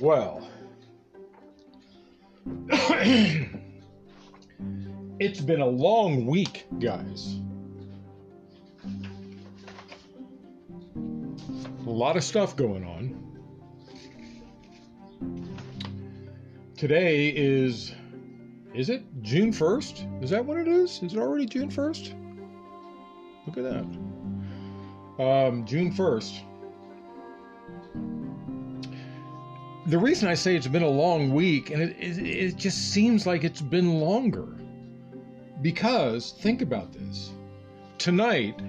Well, it's been a long week, guys. A lot of stuff going on. Today is, is it June 1st? Is that what it is? Is it already June 1st? Look at that. Um, June 1st. The reason I say it's been a long week, and it, it, it just seems like it's been longer, because think about this. Tonight,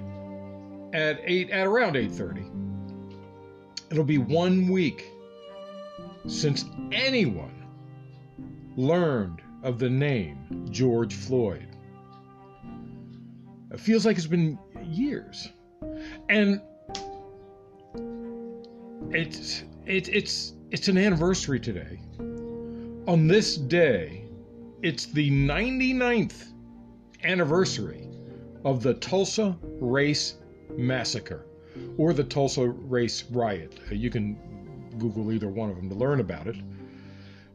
at eight, at around eight thirty, it'll be one week since anyone learned of the name George Floyd. It feels like it's been years. And it's it, it's it's an anniversary today. On this day, it's the 99th anniversary of the Tulsa Race Massacre or the Tulsa Race Riot. Uh, you can Google either one of them to learn about it.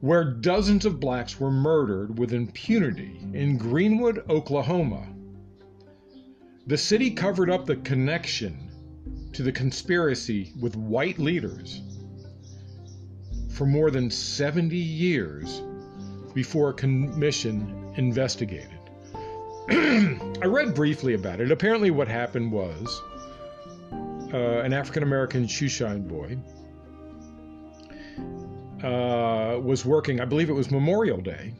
Where dozens of blacks were murdered with impunity in Greenwood, Oklahoma. The city covered up the connection to the conspiracy with white leaders for more than 70 years before a commission investigated. I read briefly about it. Apparently, what happened was uh, an African American shoeshine boy uh, was working, I believe it was Memorial Day,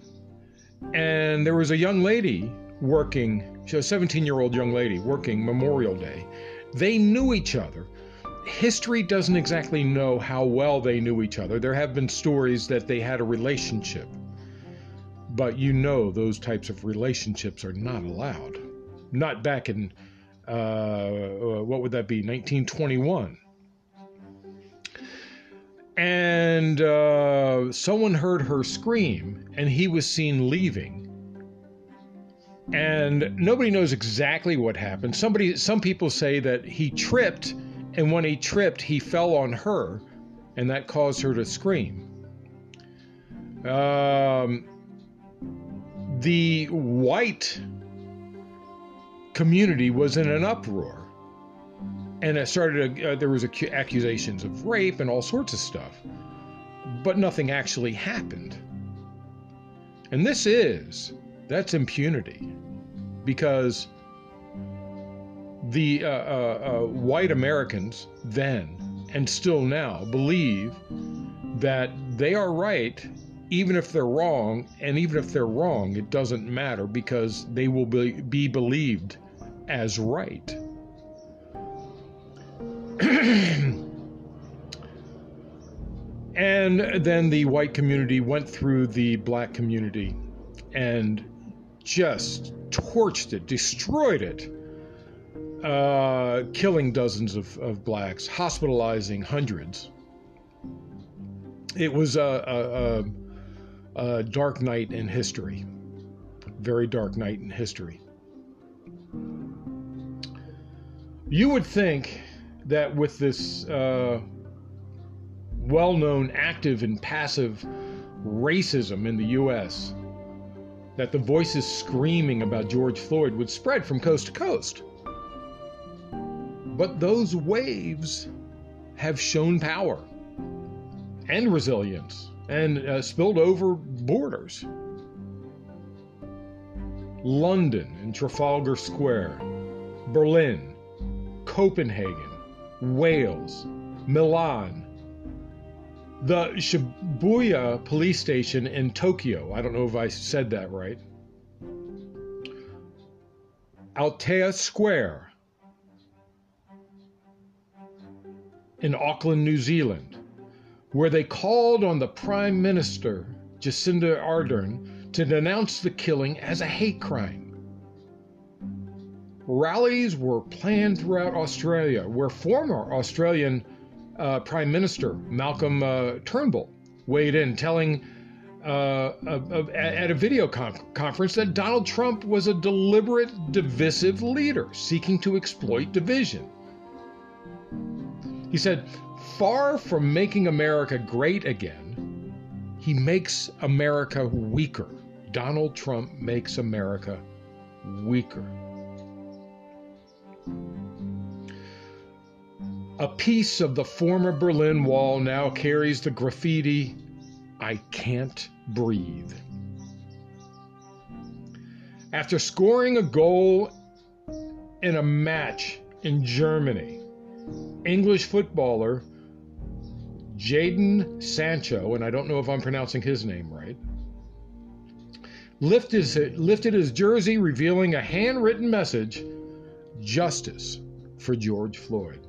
and there was a young lady working, a 17 year old young lady working Memorial Day. They knew each other history doesn't exactly know how well they knew each other. There have been stories that they had a relationship, but you know those types of relationships are not allowed. Not back in, uh, uh what would that be, 1921. And uh, someone heard her scream, and he was seen leaving. And nobody knows exactly what happened. Somebody, some people say that he tripped and when he tripped, he fell on her, and that caused her to scream. Um, the white community was in an uproar. And it started, uh, there was accusations of rape and all sorts of stuff. But nothing actually happened. And this is, that's impunity. Because the uh, uh, uh, white Americans then and still now believe that they are right even if they're wrong, and even if they're wrong, it doesn't matter because they will be, be believed as right. and then the white community went through the black community and just torched it, destroyed it uh, killing dozens of, of blacks, hospitalizing hundreds. It was a, a, a, a dark night in history, very dark night in history. You would think that with this uh, well known active and passive racism in the U.S., that the voices screaming about George Floyd would spread from coast to coast. But those waves have shown power and resilience and uh, spilled over borders. London and Trafalgar Square, Berlin, Copenhagen, Wales, Milan, the Shibuya police station in Tokyo. I don't know if I said that right. Aotea Square in Auckland, New Zealand, where they called on the Prime Minister, Jacinda Ardern, to denounce the killing as a hate crime. Rallies were planned throughout Australia, where former Australian uh, Prime Minister Malcolm uh, Turnbull weighed in, telling uh, at a video con- conference that Donald Trump was a deliberate, divisive leader seeking to exploit division. He said, Far from making America great again, he makes America weaker. Donald Trump makes America weaker. A piece of the former Berlin Wall now carries the graffiti, I can't breathe. After scoring a goal in a match in Germany, English footballer Jadon Sancho, and I don't know if I'm pronouncing his name right, lifted his, lifted his jersey, revealing a handwritten message Justice for George Floyd.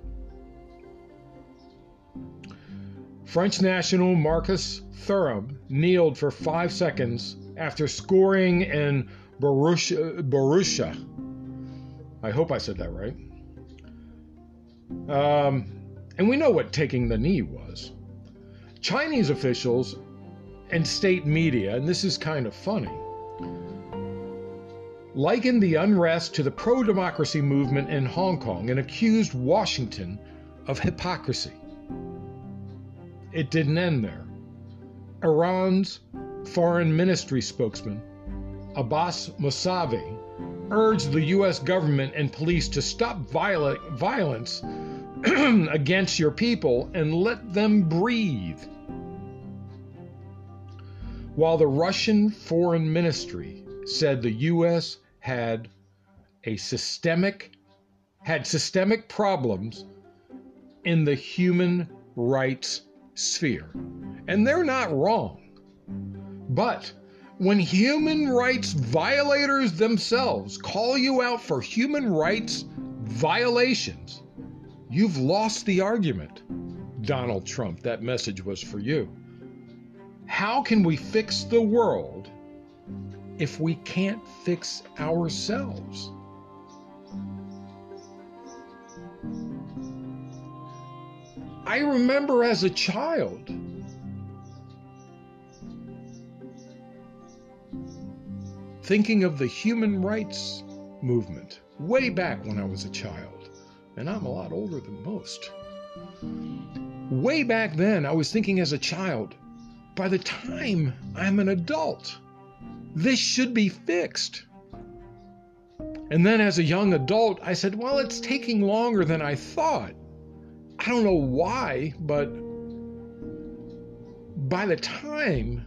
French national Marcus Thuram kneeled for five seconds after scoring in Borussia. Borussia. I hope I said that right. Um, and we know what taking the knee was. Chinese officials and state media, and this is kind of funny, likened the unrest to the pro democracy movement in Hong Kong and accused Washington of hypocrisy. It didn't end there. Iran's foreign ministry spokesman, Abbas Mousavi, urged the U.S. government and police to stop violent, violence against your people and let them breathe. While the Russian foreign ministry said the U.S. had a systemic had systemic problems in the human rights sphere. And they're not wrong. But when human rights violators themselves call you out for human rights violations, you've lost the argument. Donald Trump, that message was for you. How can we fix the world if we can't fix ourselves? I remember as a child thinking of the human rights movement way back when I was a child, and I'm a lot older than most. Way back then, I was thinking as a child, by the time I'm an adult, this should be fixed. And then as a young adult, I said, well, it's taking longer than I thought. I don't know why, but by the time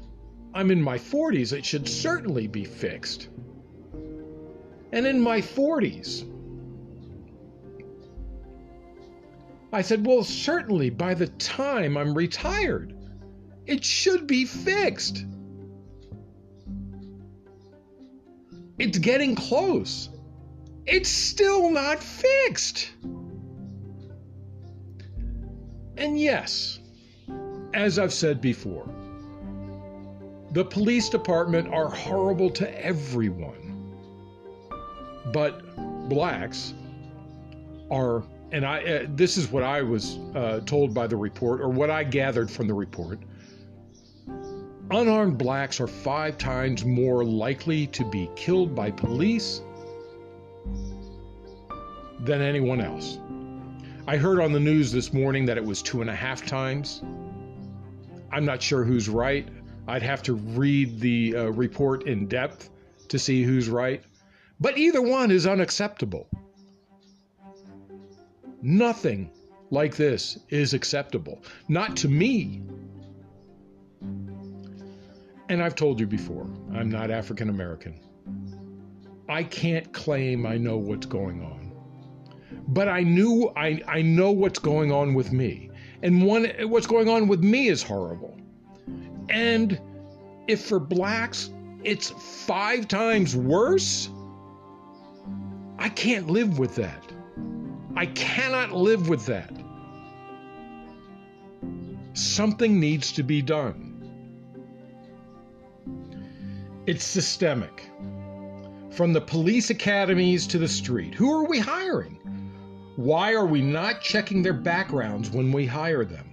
I'm in my 40s, it should certainly be fixed. And in my 40s, I said, well, certainly by the time I'm retired, it should be fixed. It's getting close. It's still not fixed. And yes, as I've said before, the police department are horrible to everyone. But blacks are, and I, uh, this is what I was uh, told by the report, or what I gathered from the report. Unarmed blacks are five times more likely to be killed by police than anyone else. I heard on the news this morning that it was two and a half times. I'm not sure who's right. I'd have to read the uh, report in depth to see who's right. But either one is unacceptable. Nothing like this is acceptable. Not to me. And I've told you before, I'm not African American. I can't claim I know what's going on but I knew I, I know what's going on with me. And one what's going on with me is horrible. And if for blacks it's five times worse, I can't live with that. I cannot live with that. Something needs to be done. It's systemic. From the police academies to the street. Who are we hiring? Why are we not checking their backgrounds when we hire them?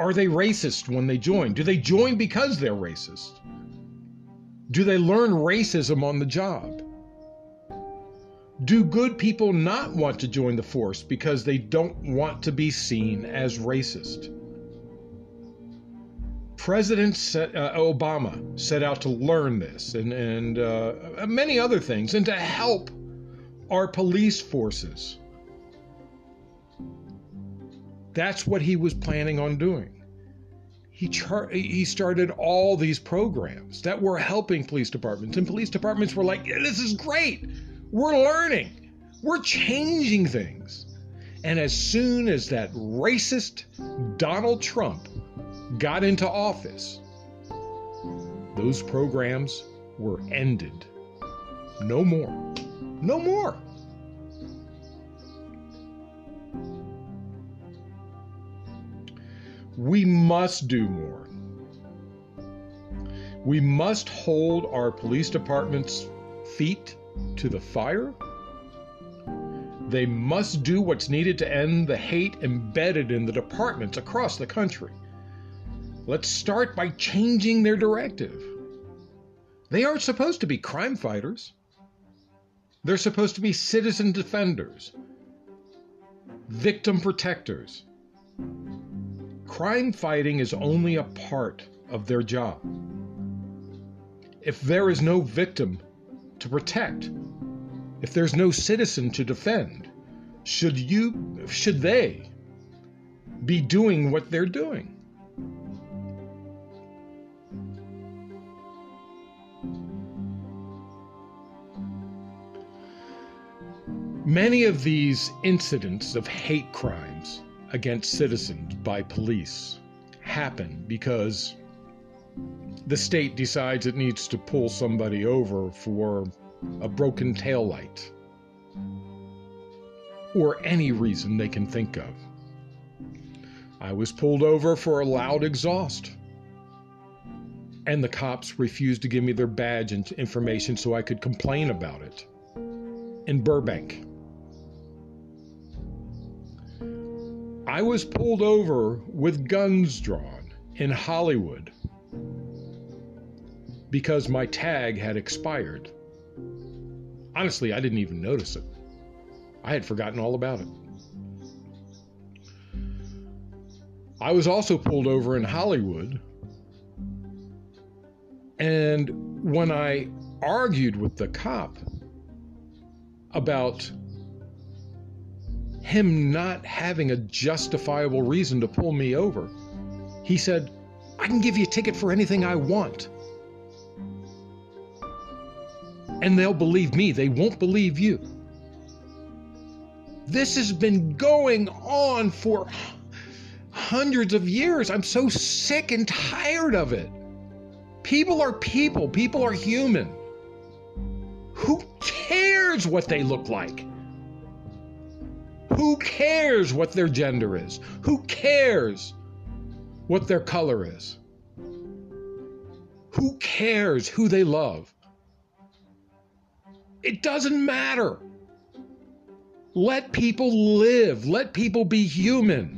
Are they racist when they join? Do they join because they're racist? Do they learn racism on the job? Do good people not want to join the force because they don't want to be seen as racist? President uh, Obama set out to learn this and, and uh, many other things and to help our police forces. That's what he was planning on doing. He, char- he started all these programs that were helping police departments, and police departments were like, This is great. We're learning, we're changing things. And as soon as that racist Donald Trump got into office, those programs were ended. No more. No more. We must do more. We must hold our police department's feet to the fire. They must do what's needed to end the hate embedded in the departments across the country. Let's start by changing their directive. They aren't supposed to be crime fighters. They're supposed to be citizen defenders, victim protectors. Crime fighting is only a part of their job. If there is no victim to protect, if there's no citizen to defend, should you should they be doing what they're doing? Many of these incidents of hate crimes against citizens by police happen because the state decides it needs to pull somebody over for a broken tail light or any reason they can think of. I was pulled over for a loud exhaust. And the cops refused to give me their badge and information so I could complain about it in Burbank. I was pulled over with guns drawn in Hollywood because my tag had expired. Honestly, I didn't even notice it. I had forgotten all about it. I was also pulled over in Hollywood. And when I argued with the cop about him not having a justifiable reason to pull me over. He said, I can give you a ticket for anything I want. And they'll believe me, they won't believe you. This has been going on for hundreds of years. I'm so sick and tired of it. People are people, people are human. Who cares what they look like? Who cares what their gender is? Who cares what their color is? Who cares who they love? It doesn't matter. Let people live. Let people be human.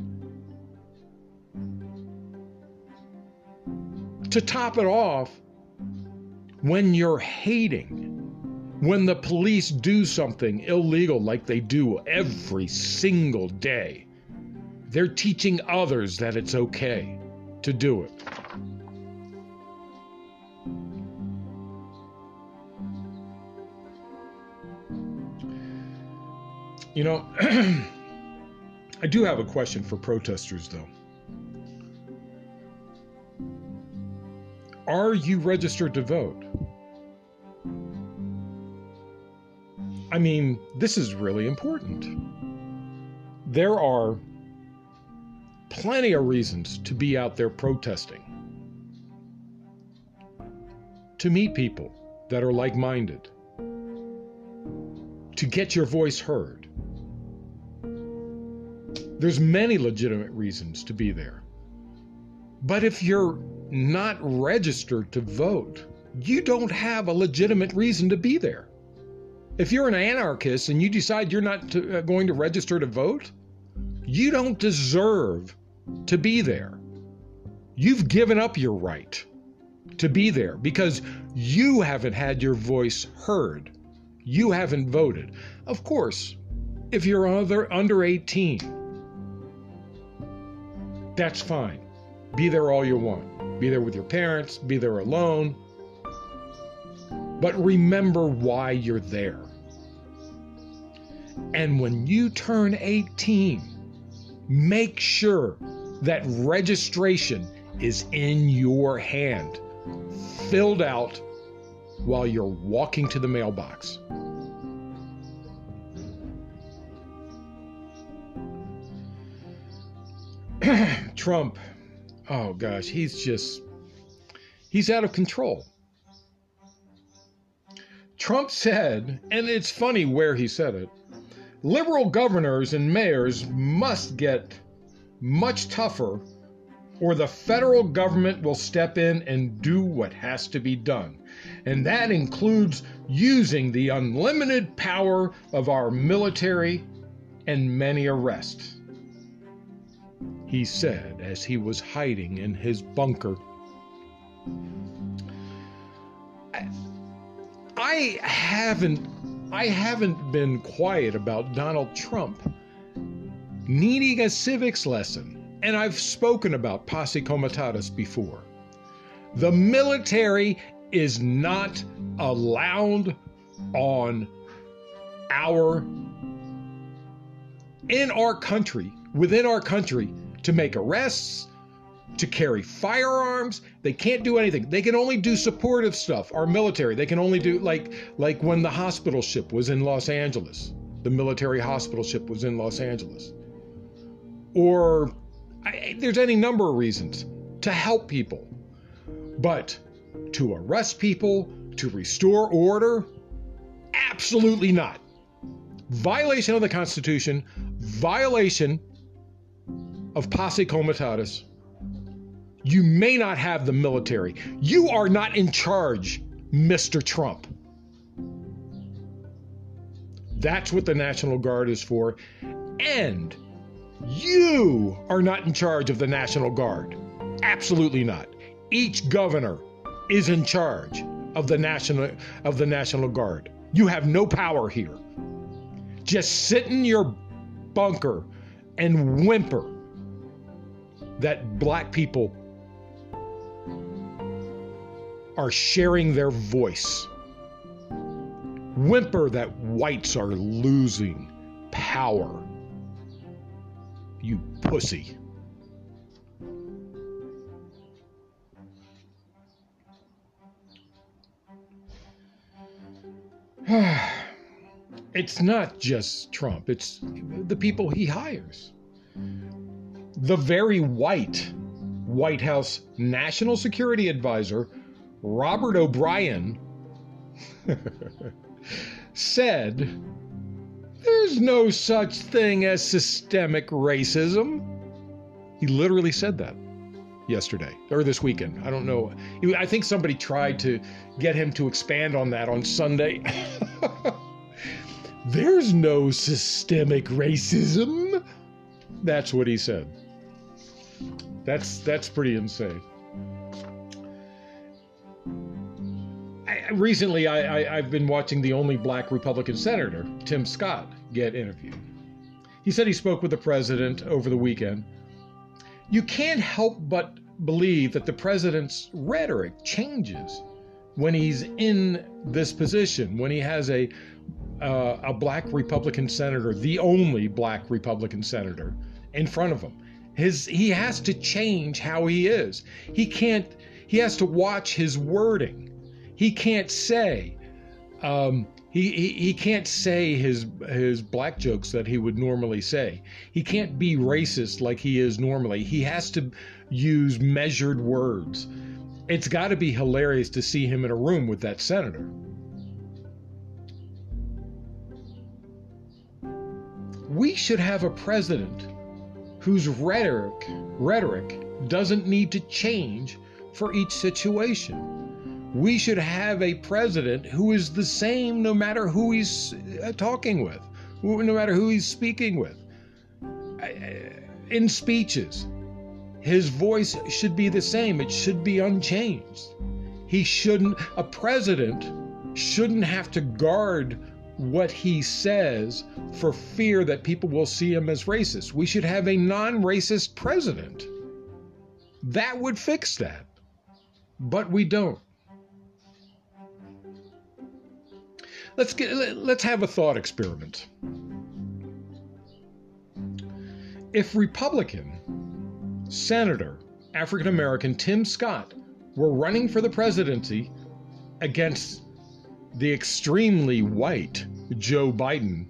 To top it off, when you're hating, when the police do something illegal like they do every single day, they're teaching others that it's okay to do it. You know, I do have a question for protesters, though. Are you registered to vote? I mean, this is really important. There are plenty of reasons to be out there protesting, to meet people that are like minded, to get your voice heard. There's many legitimate reasons to be there. But if you're not registered to vote, you don't have a legitimate reason to be there. If you're an anarchist and you decide you're not to, uh, going to register to vote, you don't deserve to be there. You've given up your right to be there because you haven't had your voice heard. You haven't voted. Of course, if you're under, under 18, that's fine. Be there all you want. be there with your parents, be there alone. But remember why you're there. And when you turn 18, make sure that registration is in your hand, filled out while you're walking to the mailbox. Trump, oh gosh, he's just, he's out of control. Trump said, and it's funny where he said it liberal governors and mayors must get much tougher, or the federal government will step in and do what has to be done. And that includes using the unlimited power of our military and many arrests. He said as he was hiding in his bunker. I haven't I haven't been quiet about Donald Trump needing a civics lesson, and I've spoken about posse comitatus before. The military is not allowed on our in our country, within our country, to make arrests, to carry firearms. They can't do anything. They can only do supportive stuff. Our military, they can only do like like when the hospital ship was in Los Angeles. The military hospital ship was in Los Angeles. Or I, there's any number of reasons to help people. But to arrest people, to restore order, absolutely not. Violation of the Constitution, violation of posse comitatus you may not have the military. You are not in charge, Mr. Trump. That's what the National Guard is for. And you are not in charge of the National Guard. Absolutely not. Each governor is in charge of the National of the National Guard. You have no power here. Just sit in your bunker and whimper that black people are sharing their voice. Whimper that whites are losing power. You pussy. it's not just Trump, it's the people he hires. The very white White House National Security Advisor Robert O'Brien said, There's no such thing as systemic racism. He literally said that yesterday or this weekend. I don't know. I think somebody tried to get him to expand on that on Sunday. There's no systemic racism. That's what he said. That's that's pretty insane. Recently, I, I, have been watching the only black Republican senator, Tim Scott, get interviewed. He said he spoke with the president over the weekend. You can't help but believe that the president's rhetoric changes when he's in this position, when he has a uh, a black Republican senator, the only black Republican senator, in front of him. His he has to change how he is. He can't. He has to watch his wording he can't say um, he, he, he can't say his his black jokes that he would normally say. He can't be racist like he is normally. He has to use measured words. It's got to be hilarious to see him in a room with that senator. We should have a president whose rhetoric rhetoric doesn't need to change for each situation we should have a president who is the same no matter who he's uh, talking with, no matter who he's speaking with. In speeches, his voice should be the same, it should be unchanged. He shouldn't, a president shouldn't have to guard what he says for fear that people will see him as racist. We should have a non racist president. That would fix that. but we don't. Let's get let's have a thought experiment. If Republican Senator African American Tim Scott were running for the presidency against the extremely white Joe Biden,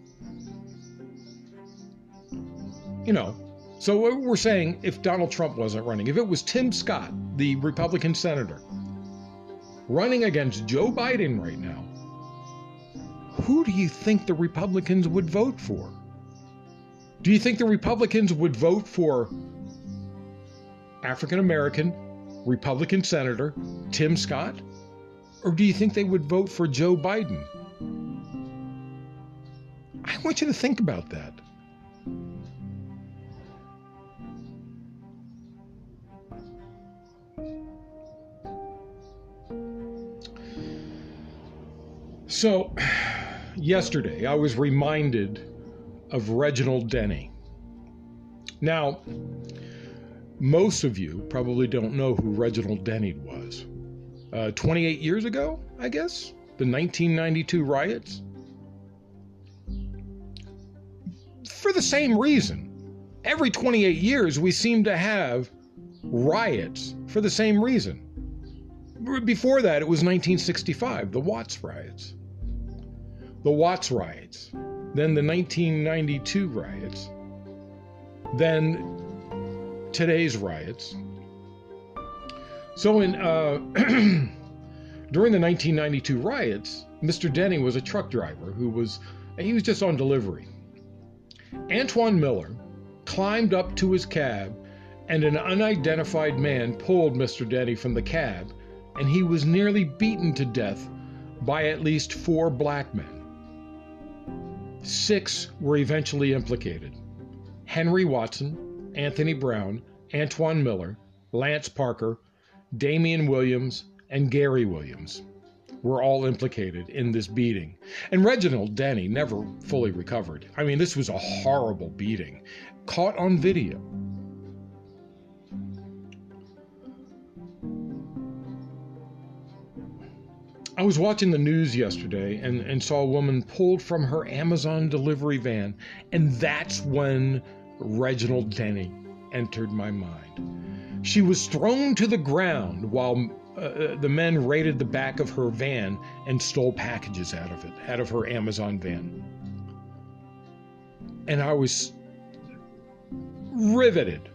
you know, so we're saying if Donald Trump wasn't running, if it was Tim Scott, the Republican senator, running against Joe Biden right now, who do you think the Republicans would vote for? Do you think the Republicans would vote for African American Republican Senator Tim Scott? Or do you think they would vote for Joe Biden? I want you to think about that. So, yesterday I was reminded of Reginald Denny. Now, most of you probably don't know who Reginald Denny was. Uh, 28 years ago, I guess, the 1992 riots. For the same reason. Every 28 years, we seem to have riots for the same reason. Before that, it was 1965, the Watts riots the Watts riots, then the 1992 riots, then today's riots. So in uh, during the 1992 riots, Mr. Denny was a truck driver who was he was just on delivery. Antoine Miller climbed up to his cab and an unidentified man pulled Mr. Denny from the cab and he was nearly beaten to death by at least four black men. Six were eventually implicated Henry Watson, Anthony Brown, Antoine Miller, Lance Parker, Damian Williams, and Gary Williams were all implicated in this beating. And Reginald Denny never fully recovered. I mean, this was a horrible beating, caught on video. I was watching the news yesterday and, and saw a woman pulled from her Amazon delivery van, and that's when Reginald Denny entered my mind. She was thrown to the ground while uh, uh, the men raided the back of her van and stole packages out of it, out of her Amazon van. And I was riveted.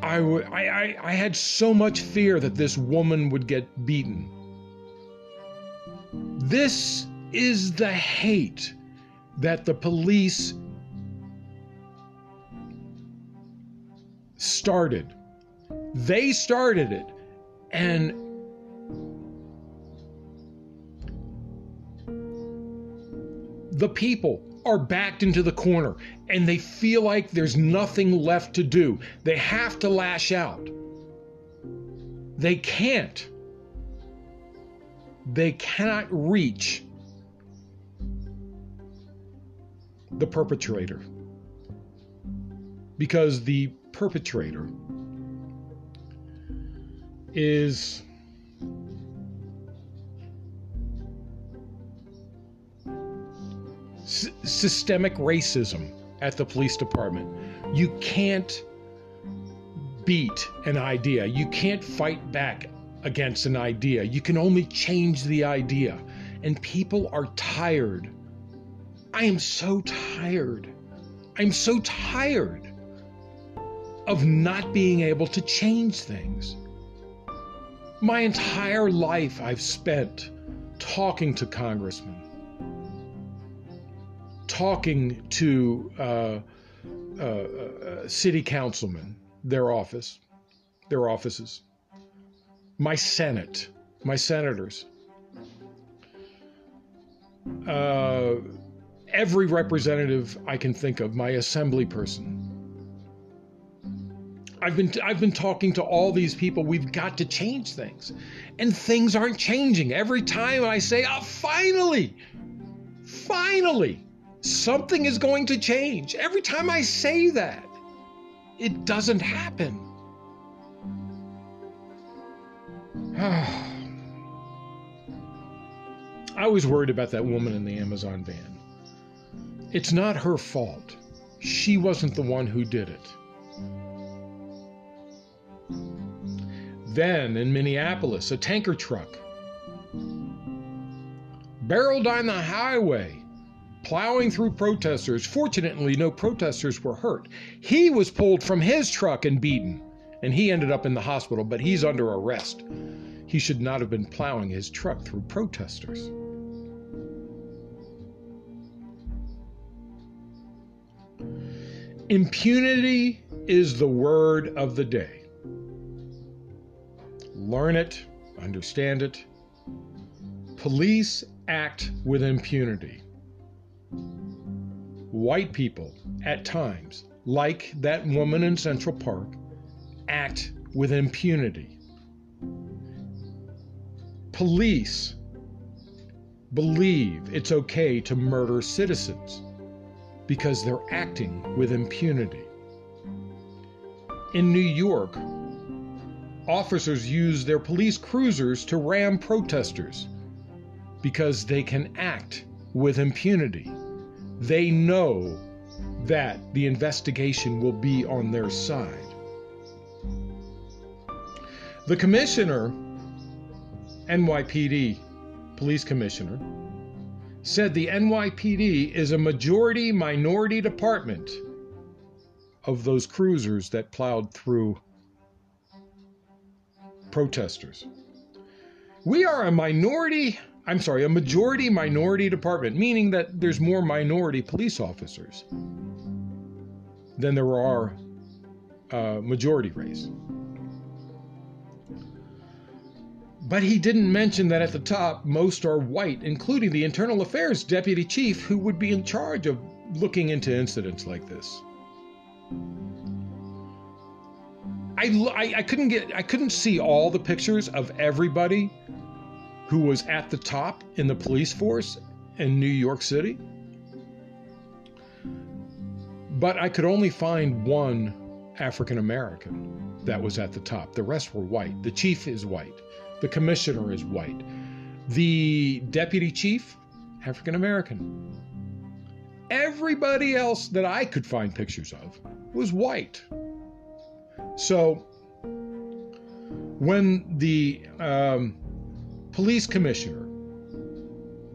I, w- I, I, I had so much fear that this woman would get beaten this is the hate that the police started. They started it. And the people are backed into the corner and they feel like there's nothing left to do. They have to lash out. They can't they cannot reach the perpetrator because the perpetrator is s- systemic racism at the police department. You can't beat an idea. You can't fight back against an idea. You can only change the idea. And people are tired. I am so tired. I'm so tired of not being able to change things. My entire life I've spent talking to congressmen, talking to uh, uh, uh, city councilmen, their office, their offices my Senate, my senators, uh, every representative I can think of, my assembly person. I've been I've been talking to all these people. We've got to change things, and things aren't changing. Every time I say, "Oh, finally, finally, something is going to change." Every time I say that, it doesn't happen. I was worried about that woman in the Amazon van. It's not her fault. She wasn't the one who did it. Then in Minneapolis, a tanker truck barreled down the highway, plowing through protesters. Fortunately, no protesters were hurt. He was pulled from his truck and beaten, and he ended up in the hospital, but he's under arrest. He should not have been plowing his truck through protesters. Impunity is the word of the day. Learn it, understand it. Police act with impunity. White people, at times, like that woman in Central Park, act with impunity. Police believe it's okay to murder citizens because they're acting with impunity. In New York, officers use their police cruisers to ram protesters because they can act with impunity. They know that the investigation will be on their side. The commissioner, NYPD police commissioner, said the NYPD is a majority minority department of those cruisers that plowed through protesters. We are a minority, I'm sorry, a majority minority department, meaning that there's more minority police officers than there are uh, majority race. But he didn't mention that at the top, most are white, including the Internal Affairs Deputy Chief, who would be in charge of looking into incidents like this. I, I, I, couldn't get I couldn't see all the pictures of everybody who was at the top in the police force in New York City. But I could only find one African American that was at the top. The rest were white. The chief is white. The commissioner is white. The deputy chief, African American. Everybody else that I could find pictures of was white. So when the um, police commissioner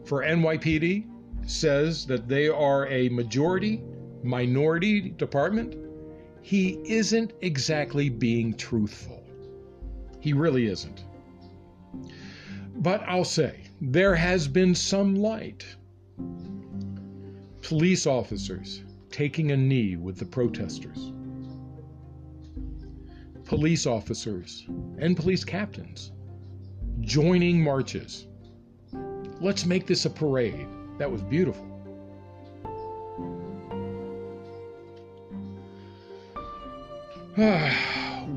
for NYPD says that they are a majority minority department, he isn't exactly being truthful. He really isn't. But I'll say, there has been some light. Police officers taking a knee with the protesters. Police officers and police captains joining marches. Let's make this a parade. That was beautiful. Ah.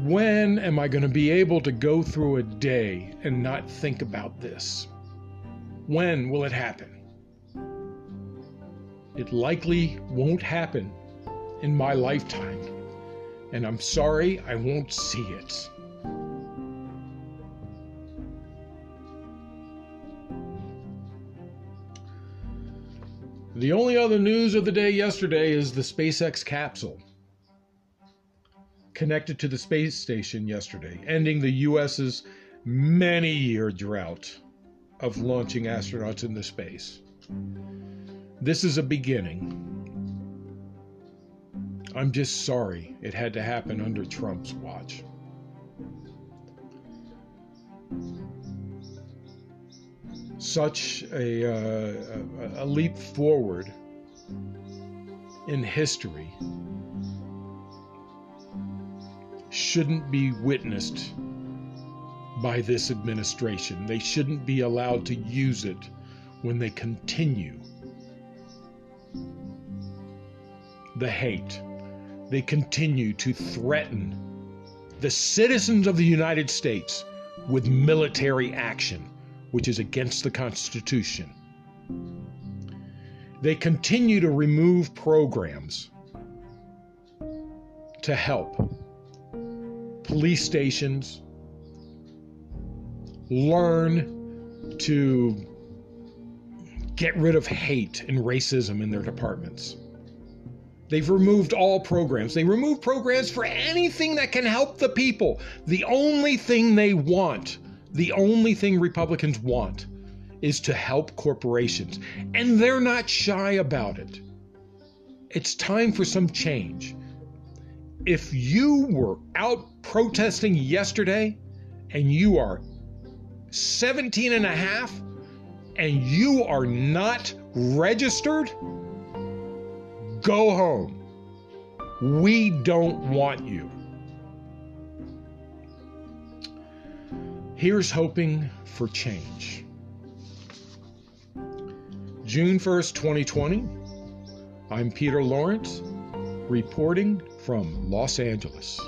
When am I going to be able to go through a day and not think about this? When will it happen? It likely won't happen in my lifetime, and I'm sorry I won't see it. The only other news of the day yesterday is the SpaceX capsule connected to the space station yesterday, ending the U.S.'s many year drought of launching astronauts into space. This is a beginning. I'm just sorry it had to happen under Trump's watch. Such a, uh, a leap forward in history shouldn't be witnessed by this administration. They shouldn't be allowed to use it when they continue the hate. They continue to threaten the citizens of the United States with military action, which is against the Constitution. They continue to remove programs to help police stations, learn to get rid of hate and racism in their departments. They've removed all programs. They remove programs for anything that can help the people. The only thing they want, the only thing Republicans want, is to help corporations. And they're not shy about it. It's time for some change. If you were out protesting yesterday and you are 17 and a half and you are not registered, Go home. We don't want you. Here's hoping for change. June 1st, 2020. I'm Peter Lawrence, reporting from Los Angeles.